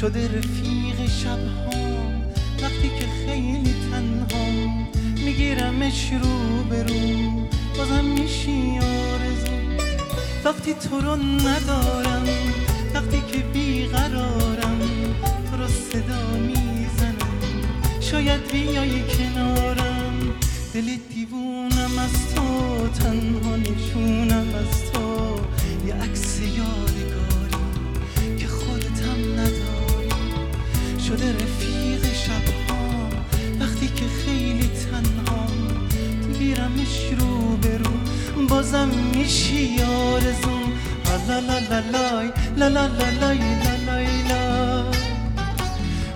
شده رفیق شبهام وقتی که خیلی تنهام میگیرمش رو به رو. بازم میشی آرزو. وقتی تو رو ندارم. وقتی که بیقرارم. تو رو صدا می‌زنم. شاید بیای کنارم. دل دیوونم از تو. شده رفیق شبهام وقتی که خیلی تنهام تو گیرمش رو به رو بازم میشی آرزوم لا لا لا لا لا لا لای لا لای لا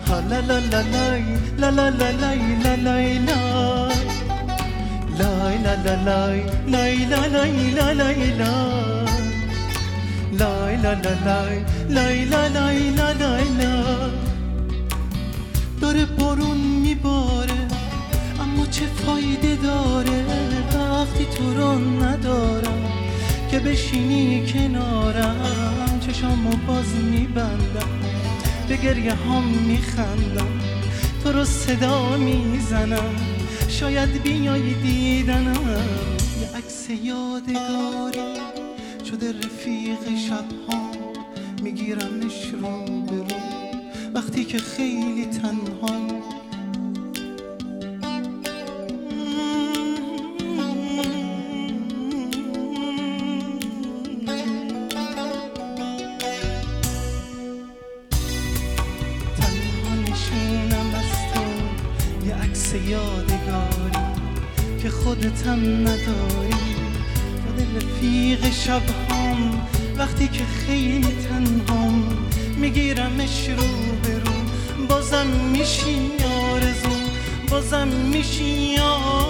ها لا لا لا لای لا لا لا لای لا لای لا لای لا لا لای لای لا لای لا لای لا لای لا لا لای لای لا لای لا لای لا داره بارون میباره اما چه فایده داره؟ وقتی تو رو ندارم که بشینی کنارم چشامو باز میبندم به گریه هم میخندم تو رو صدا می‌زنم شاید بیای دیدنم یه عکس یادگاری شده رفیق شبها میگیرمش رو به رو وقتی که خیلی تنها تنها نشونم از تو یه عکس یادگاری که خودتم نداری. شده رفیق شبهام وقتی که خیلی تنهام میشی آرزو